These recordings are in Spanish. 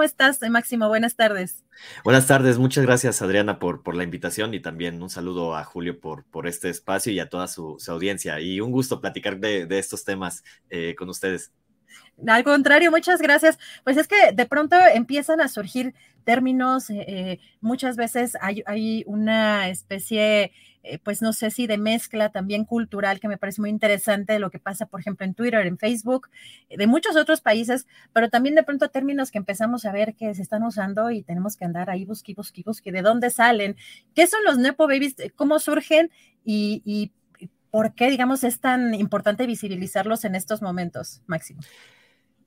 ¿Cómo estás, Máximo? Buenas tardes. Buenas tardes, muchas gracias Adriana por, por la invitación y también un saludo a Julio por, por este espacio y a toda su, su audiencia. Y un gusto platicar de, de estos temas eh, con ustedes. Al contrario, muchas gracias. Pues es que de pronto empiezan a surgir términos, eh, eh, muchas veces hay, una especie, eh, pues no sé si de mezcla también cultural, que me parece muy interesante lo que pasa, por ejemplo, en Twitter, en Facebook, de muchos otros países, pero también de pronto términos que empezamos a ver que se están usando y tenemos que andar ahí busqui, busqui, busqui, de dónde salen, qué son los Nepo Babies, cómo surgen y por qué, digamos, es tan importante visibilizarlos en estos momentos, Máximo.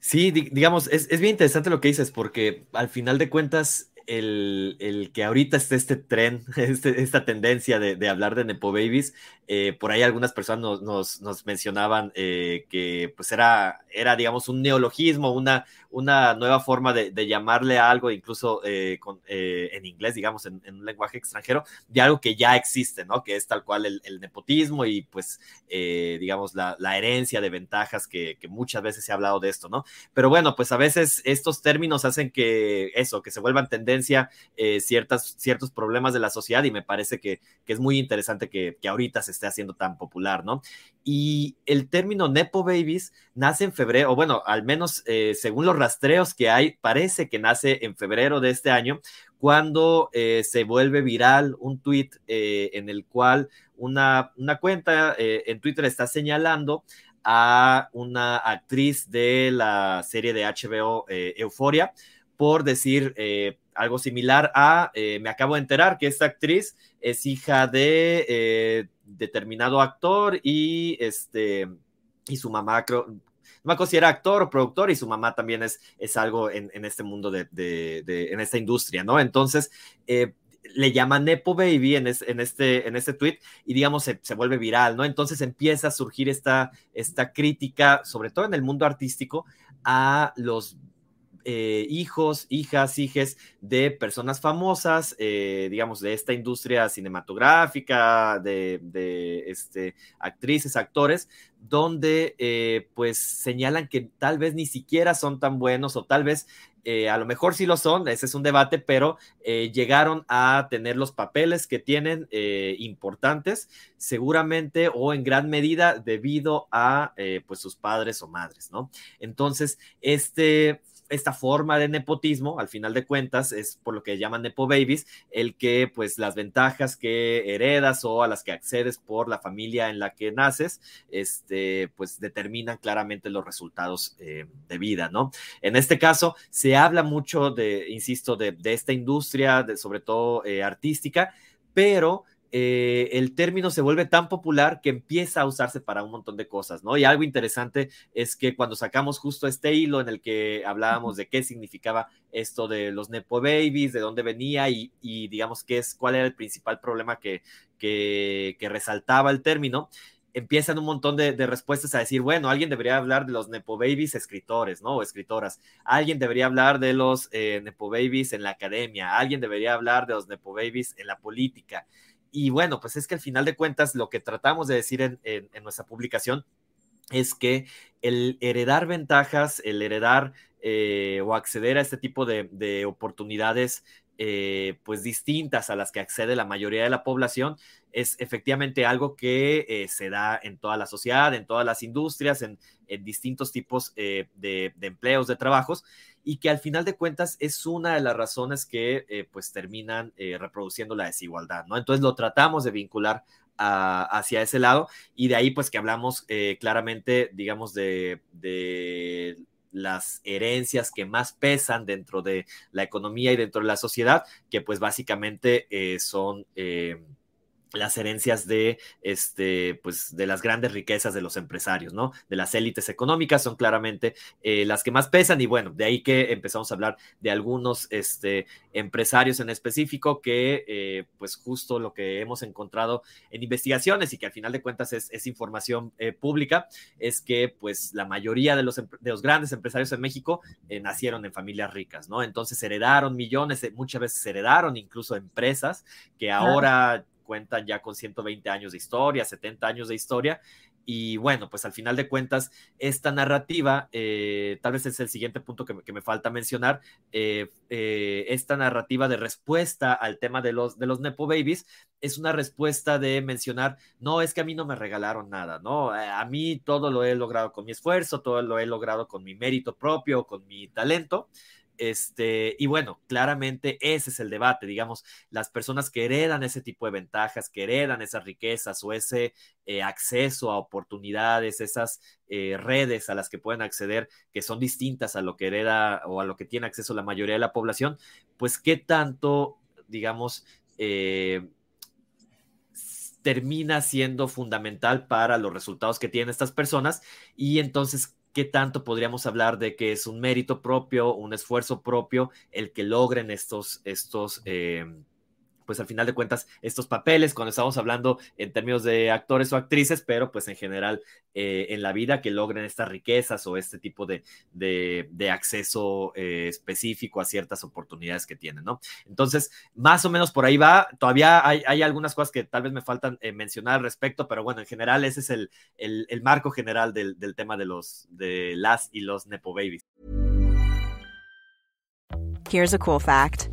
Sí, digamos, es, es, bien interesante lo que dices, porque al final de cuentas, el, el que ahorita esté este tren, este, esta tendencia de, de, hablar de Nepo Babies, eh, por ahí algunas personas nos, nos, nos mencionaban eh, que pues era, era, digamos, un neologismo, una, una nueva forma de, de llamarle a algo, incluso eh, con, en inglés, digamos, en, en, un lenguaje extranjero, de algo que ya existe, ¿no? Que es tal cual el, el nepotismo y pues, digamos, la, la, herencia de ventajas que, que muchas veces se ha hablado de esto, ¿no? Pero bueno, pues a veces estos términos hacen que eso, que se vuelvan eh, ciertas, ciertos problemas de la sociedad y me parece que, que es muy interesante que, que, ahorita se esté haciendo tan popular, ¿no? Y el término Nepo Babies nace en febrero, o bueno, al menos eh, según los rastreos que hay, parece que nace en febrero de este año, cuando eh, se vuelve viral un tweet en el cual una, una cuenta en Twitter está señalando a una actriz de la serie de HBO Euforia por decir algo similar a, eh, me acabo de enterar que esta actriz es hija de eh, determinado actor y este y su mamá creo, no me acuerdo si era actor o productor y su mamá también es, es algo en, este mundo de, en esta industria, ¿no? Entonces, eh, le llama Nepo Baby en, en, este, en este tweet y digamos se, se, vuelve viral, ¿no? Entonces empieza a surgir esta, esta crítica, sobre todo en el mundo artístico, a los eh, hijos, hijas, hijes de personas famosas, eh, digamos, de esta industria cinematográfica, de, este, actrices, actores, donde eh, pues señalan que tal vez ni siquiera son tan buenos o tal vez a lo mejor sí lo son, ese es un debate, pero llegaron a tener los papeles que tienen importantes, seguramente o en gran medida debido a pues sus padres o madres, ¿no? Entonces, este esta forma de nepotismo, al final de cuentas, es por lo que llaman nepo babies, el que pues las ventajas que heredas o a las que accedes por la familia en la que naces, este, pues determinan claramente los resultados eh, de vida, ¿no? En este caso, se habla mucho de, insisto, de, esta industria, de, sobre todo eh, artística, pero eh, el término se vuelve tan popular que empieza a usarse para un montón de cosas, ¿no? Y algo interesante es que cuando sacamos justo este hilo en el que hablábamos de qué significaba esto de los Nepo Babies, de dónde venía y, y digamos qué es, cuál era el principal problema que, que, que resaltaba el término, empiezan un montón de, de, respuestas a decir, bueno, alguien debería hablar de los Nepo Babies escritores, ¿no? O escritoras. Alguien debería hablar de los eh, Nepo Babies en la academia. Alguien debería hablar de los Nepo Babies en la política. Y bueno, pues es que al final de cuentas lo que tratamos de decir en, nuestra publicación es que el heredar ventajas, el heredar eh, o acceder a este tipo de, oportunidades eh, pues distintas a las que accede la mayoría de la población, es efectivamente algo que eh, se da en toda la sociedad, en todas las industrias, en, distintos tipos de, empleos, de trabajos, y que al final de cuentas es una de las razones que pues terminan reproduciendo la desigualdad, ¿no? Entonces lo tratamos de vincular hacia ese lado y de ahí pues que hablamos claramente, digamos, de, de las herencias que más pesan dentro de la economía y dentro de la sociedad, que pues básicamente eh, son... Las herencias de, este, pues, de las grandes riquezas de los empresarios, ¿no? De las élites económicas son claramente eh, las que más pesan y bueno, de ahí que empezamos a hablar de algunos este, empresarios en específico que, eh, pues, justo lo que hemos encontrado en investigaciones y que al final de cuentas es, información eh, pública, es que, pues, la mayoría de los, de los grandes empresarios en México nacieron en familias ricas, ¿no? Entonces heredaron millones, muchas veces heredaron incluso empresas que ahora cuentan ya con 120 años de historia, 70 años de historia. Y bueno, pues al final de cuentas, esta narrativa, eh, tal vez es el siguiente punto que, me falta mencionar, eh, eh, esta narrativa de respuesta al tema de los, de los Nepo Babies es una respuesta de mencionar, no, es que a mí no me regalaron nada, ¿no? A mí todo lo he logrado con mi esfuerzo, todo lo he logrado con mi mérito propio, con mi talento. Este, y bueno, claramente ese es el debate, digamos, las personas que heredan ese tipo de ventajas, que heredan esas riquezas o ese eh, acceso a oportunidades, esas eh, redes a las que pueden acceder, que son distintas a lo que hereda o a lo que tiene acceso la mayoría de la población, pues qué tanto, digamos, eh, termina siendo fundamental para los resultados que tienen estas personas y entonces qué tanto podríamos hablar de que es un mérito propio, un esfuerzo propio el que logren estos, estos em, pues al final de cuentas, estos papeles, cuando estamos hablando en términos de actores o actrices, pero pues en general eh, en la vida que logren estas riquezas o este tipo de, de, acceso eh, específico a ciertas oportunidades que tienen, ¿no? Entonces, más o menos por ahí va. Todavía hay, algunas cosas que tal vez me faltan eh, mencionar al respecto, pero bueno, en general ese es el, el, el marco general del, del, tema de los de las y los Nepo Babies. Here's a cool fact.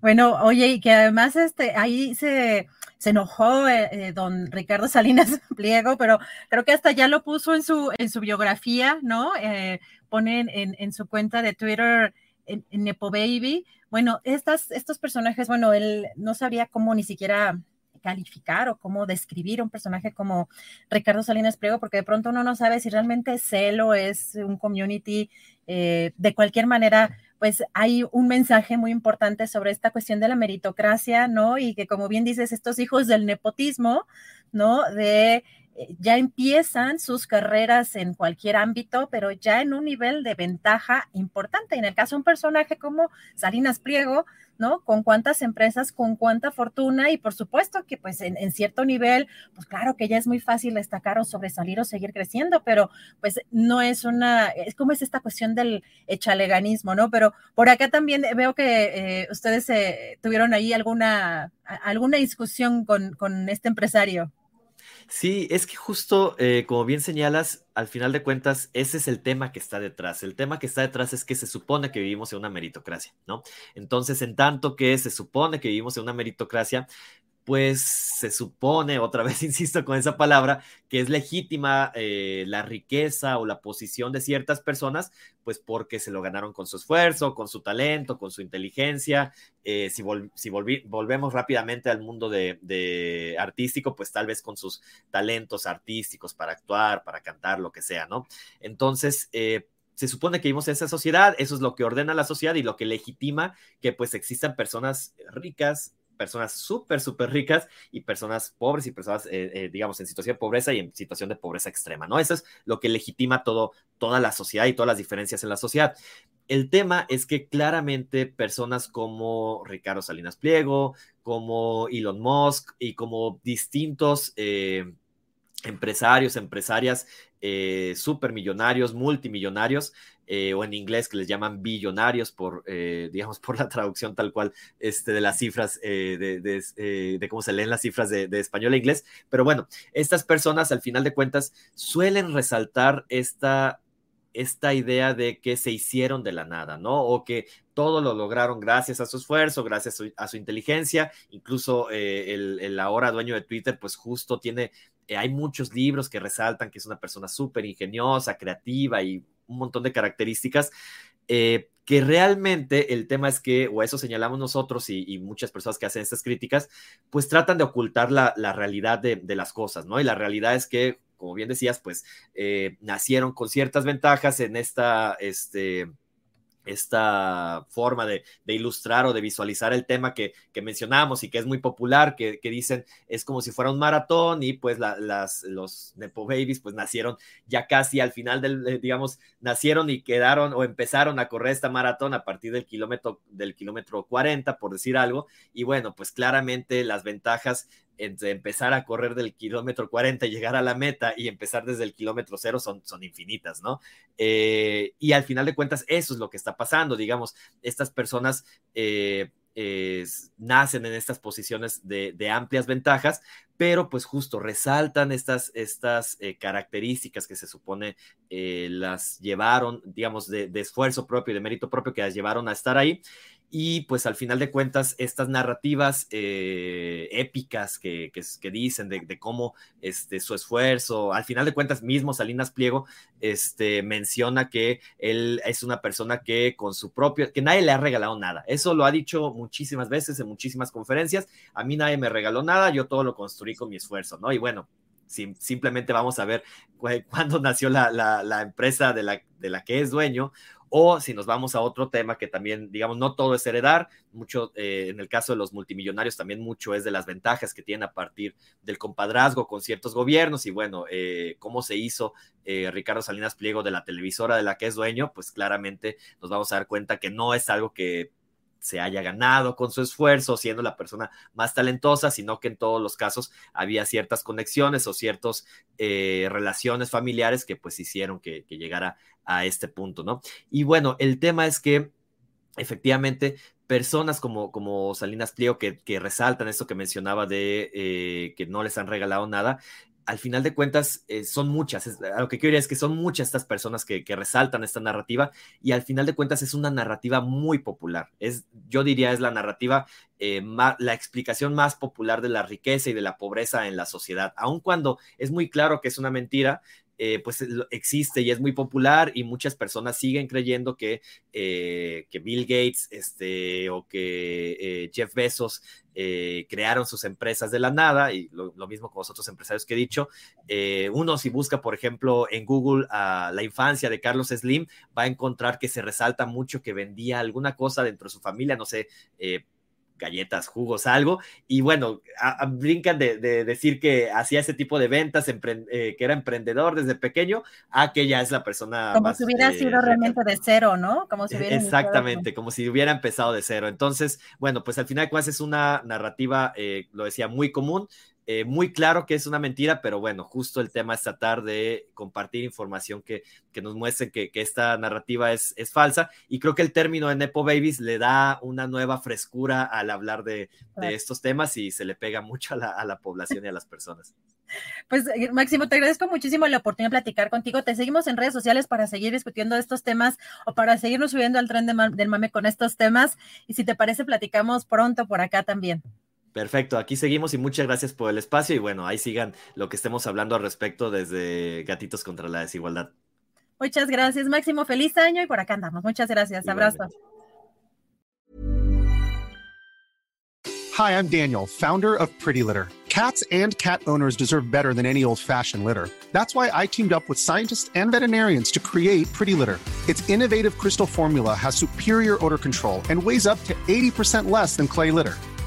Bueno, oye, y que además este, ahí se, se enojó eh, eh, don Ricardo Salinas Pliego, pero creo que hasta ya lo puso en su, en su biografía, ¿no? Eh, pone en, en, su cuenta de Twitter en, Nepo Baby. Bueno, estas, estos personajes, bueno, él no sabía cómo ni siquiera calificar o cómo describir un personaje como Ricardo Salinas Pliego, porque de pronto uno no sabe si realmente es él o es un community. de cualquier manera, pues hay un mensaje muy importante sobre esta cuestión de la meritocracia, ¿no? Y que como bien dices, estos hijos del nepotismo, ¿no? De ya empiezan sus carreras en cualquier ámbito, pero ya en un nivel de ventaja importante. En el caso de un personaje como Salinas Pliego, ¿no? Con cuántas empresas, con cuánta fortuna y por supuesto que pues en, cierto nivel, pues claro que ya es muy fácil destacar o sobresalir o seguir creciendo, pero pues no es una, es como es esta cuestión del echaleganismo, ¿no? Pero por acá también veo que eh, ustedes eh, tuvieron ahí alguna, alguna discusión con, con este empresario. Sí, es que justo, eh, como bien señalas, al final de cuentas, ese es el tema que está detrás. El tema que está detrás es que se supone que vivimos en una meritocracia, ¿no? Entonces, en tanto que se supone que vivimos en una meritocracia, pues se supone, otra vez insisto con esa palabra, que es legítima eh, la riqueza o la posición de ciertas personas, pues porque se lo ganaron con su esfuerzo, con su talento, con su inteligencia. Eh, si, si volvemos rápidamente al mundo de, artístico, pues tal vez con sus talentos artísticos para actuar, para cantar, lo que sea, ¿no? Entonces, eh, se supone que vivimos en esa sociedad, eso es lo que ordena la sociedad y lo que legitima que pues existan personas ricas, personas súper, súper ricas y personas pobres y personas, eh, eh, digamos, en situación de pobreza y en situación de pobreza extrema, ¿no? Eso es lo que legitima todo, toda la sociedad y todas las diferencias en la sociedad. El tema es que claramente personas como Ricardo Salinas Pliego, como Elon Musk y como distintos... Eh, empresarios, empresarias eh, supermillonarios, multimillonarios, eh, o en inglés que les llaman billonarios por, eh, digamos, por la traducción tal cual este, de las cifras, de, cómo se leen las cifras de, español a inglés. Pero bueno, estas personas al final de cuentas suelen resaltar esta esta idea de que se hicieron de la nada, ¿no? O que todo lo lograron gracias a su esfuerzo, gracias a su, inteligencia. Incluso el, el, ahora dueño de Twitter, pues justo tiene eh, hay muchos libros que resaltan que es una persona súper ingeniosa, creativa y un montón de características. Eh, que realmente el tema es que, o eso señalamos nosotros y, muchas personas que hacen estas críticas, pues tratan de ocultar la, realidad de, las cosas, ¿no? Y la realidad es que, como bien decías, pues eh, nacieron con ciertas ventajas en esta, este, esta forma de, ilustrar o de visualizar el tema que, mencionamos y que es muy popular, que, dicen es como si fuera un maratón y pues las, los Nepo Babies pues nacieron ya casi al final del, digamos, nacieron y quedaron o empezaron a correr esta maratón a partir del kilómetro, del kilómetro 40, por decir algo, y bueno, pues claramente las ventajas entre empezar a correr del kilómetro 40 y llegar a la meta y empezar desde el kilómetro cero son, son infinitas, ¿no? Eh, y al final de cuentas, eso es lo que está pasando, digamos, estas personas... Eh, nacen en estas posiciones de, amplias ventajas, pero pues justo resaltan estas, estas eh, características que se supone las llevaron, digamos, de, de, esfuerzo propio y de mérito propio que las llevaron a estar ahí y pues al final de cuentas estas narrativas eh, épicas que, que, dicen de, cómo este, su esfuerzo, al final de cuentas mismo Salinas Pliego este, menciona que él es una persona que con su propio, que nadie le ha regalado nada. Eso lo ha dicho muchísimas veces en muchísimas conferencias. A mí nadie me regaló nada, yo todo lo construí con mi esfuerzo, ¿no? Y bueno, simplemente vamos a ver cuándo nació la, la, empresa de la, de la que es dueño o si nos vamos a otro tema que también, digamos, no todo es heredar, mucho, eh, en el caso de los multimillonarios, también mucho es de las ventajas que tienen a partir del compadrazgo con ciertos gobiernos y bueno, eh, cómo se hizo eh, Ricardo Salinas Pliego de la televisora de la que es dueño, pues claramente nos vamos a dar cuenta que no es algo que se haya ganado con su esfuerzo, siendo la persona más talentosa, sino que en todos los casos había ciertas conexiones o ciertas relaciones familiares que pues hicieron que, que, llegara a este punto, ¿no? Y bueno, el tema es que efectivamente personas como, como Salinas Pliego que, resaltan esto que mencionaba de eh, que no les han regalado nada, al final de cuentas eh, son muchas, lo que quiero decir es que son muchas estas personas que, resaltan esta narrativa y al final de cuentas es una narrativa muy popular, es, yo diría es la narrativa, eh, la explicación más popular de la riqueza y de la pobreza en la sociedad, aun cuando es muy claro que es una mentira, eh, pues existe y es muy popular y muchas personas siguen creyendo que, eh, que Bill Gates este, o que eh, Jeff Bezos crearon sus empresas de la nada y lo, mismo con los otros empresarios que he dicho. uno si busca, por ejemplo, en Google la infancia de Carlos Slim, va a encontrar que se resalta mucho que vendía alguna cosa dentro de su familia, no sé galletas, jugos, algo. Y bueno, brincan de, decir que hacía ese tipo de ventas, eh, que era emprendedor desde pequeño, a que ya es la persona. Como si hubiera eh, sido realmente de cero, ¿no? Como si hubiera Exactamente, como si hubiera empezado de cero. Entonces, bueno, pues al final de es una narrativa, eh, lo decía, muy común. Eh, muy claro que es una mentira, pero bueno, justo el tema es tratar de compartir información que, que nos muestre que, que, esta narrativa es, es falsa. Y creo que el término de Nepo Babies le da una nueva frescura al hablar de, de estos temas y se le pega mucho a la, a la población y a las personas. Pues eh, Máximo, te agradezco muchísimo la oportunidad de platicar contigo. Te seguimos en redes sociales para seguir discutiendo estos temas o para seguirnos subiendo al tren del mame con estos temas. Y si te parece, platicamos pronto por acá también. Perfecto, aquí seguimos y muchas gracias por el espacio y bueno, ahí sigan lo que estemos hablando al respecto desde Gatitos contra la Desigualdad. Muchas gracias, Máximo. Feliz año y por acá andamos. Muchas gracias. Abrazo. Hi, I'm Daniel, founder of Pretty Litter. Cats and cat owners deserve better than any old-fashioned litter. That's why I teamed up with scientists and veterinarians to create Pretty Litter. Its innovative crystal formula has superior odor control and weighs up to 80% less than clay litter.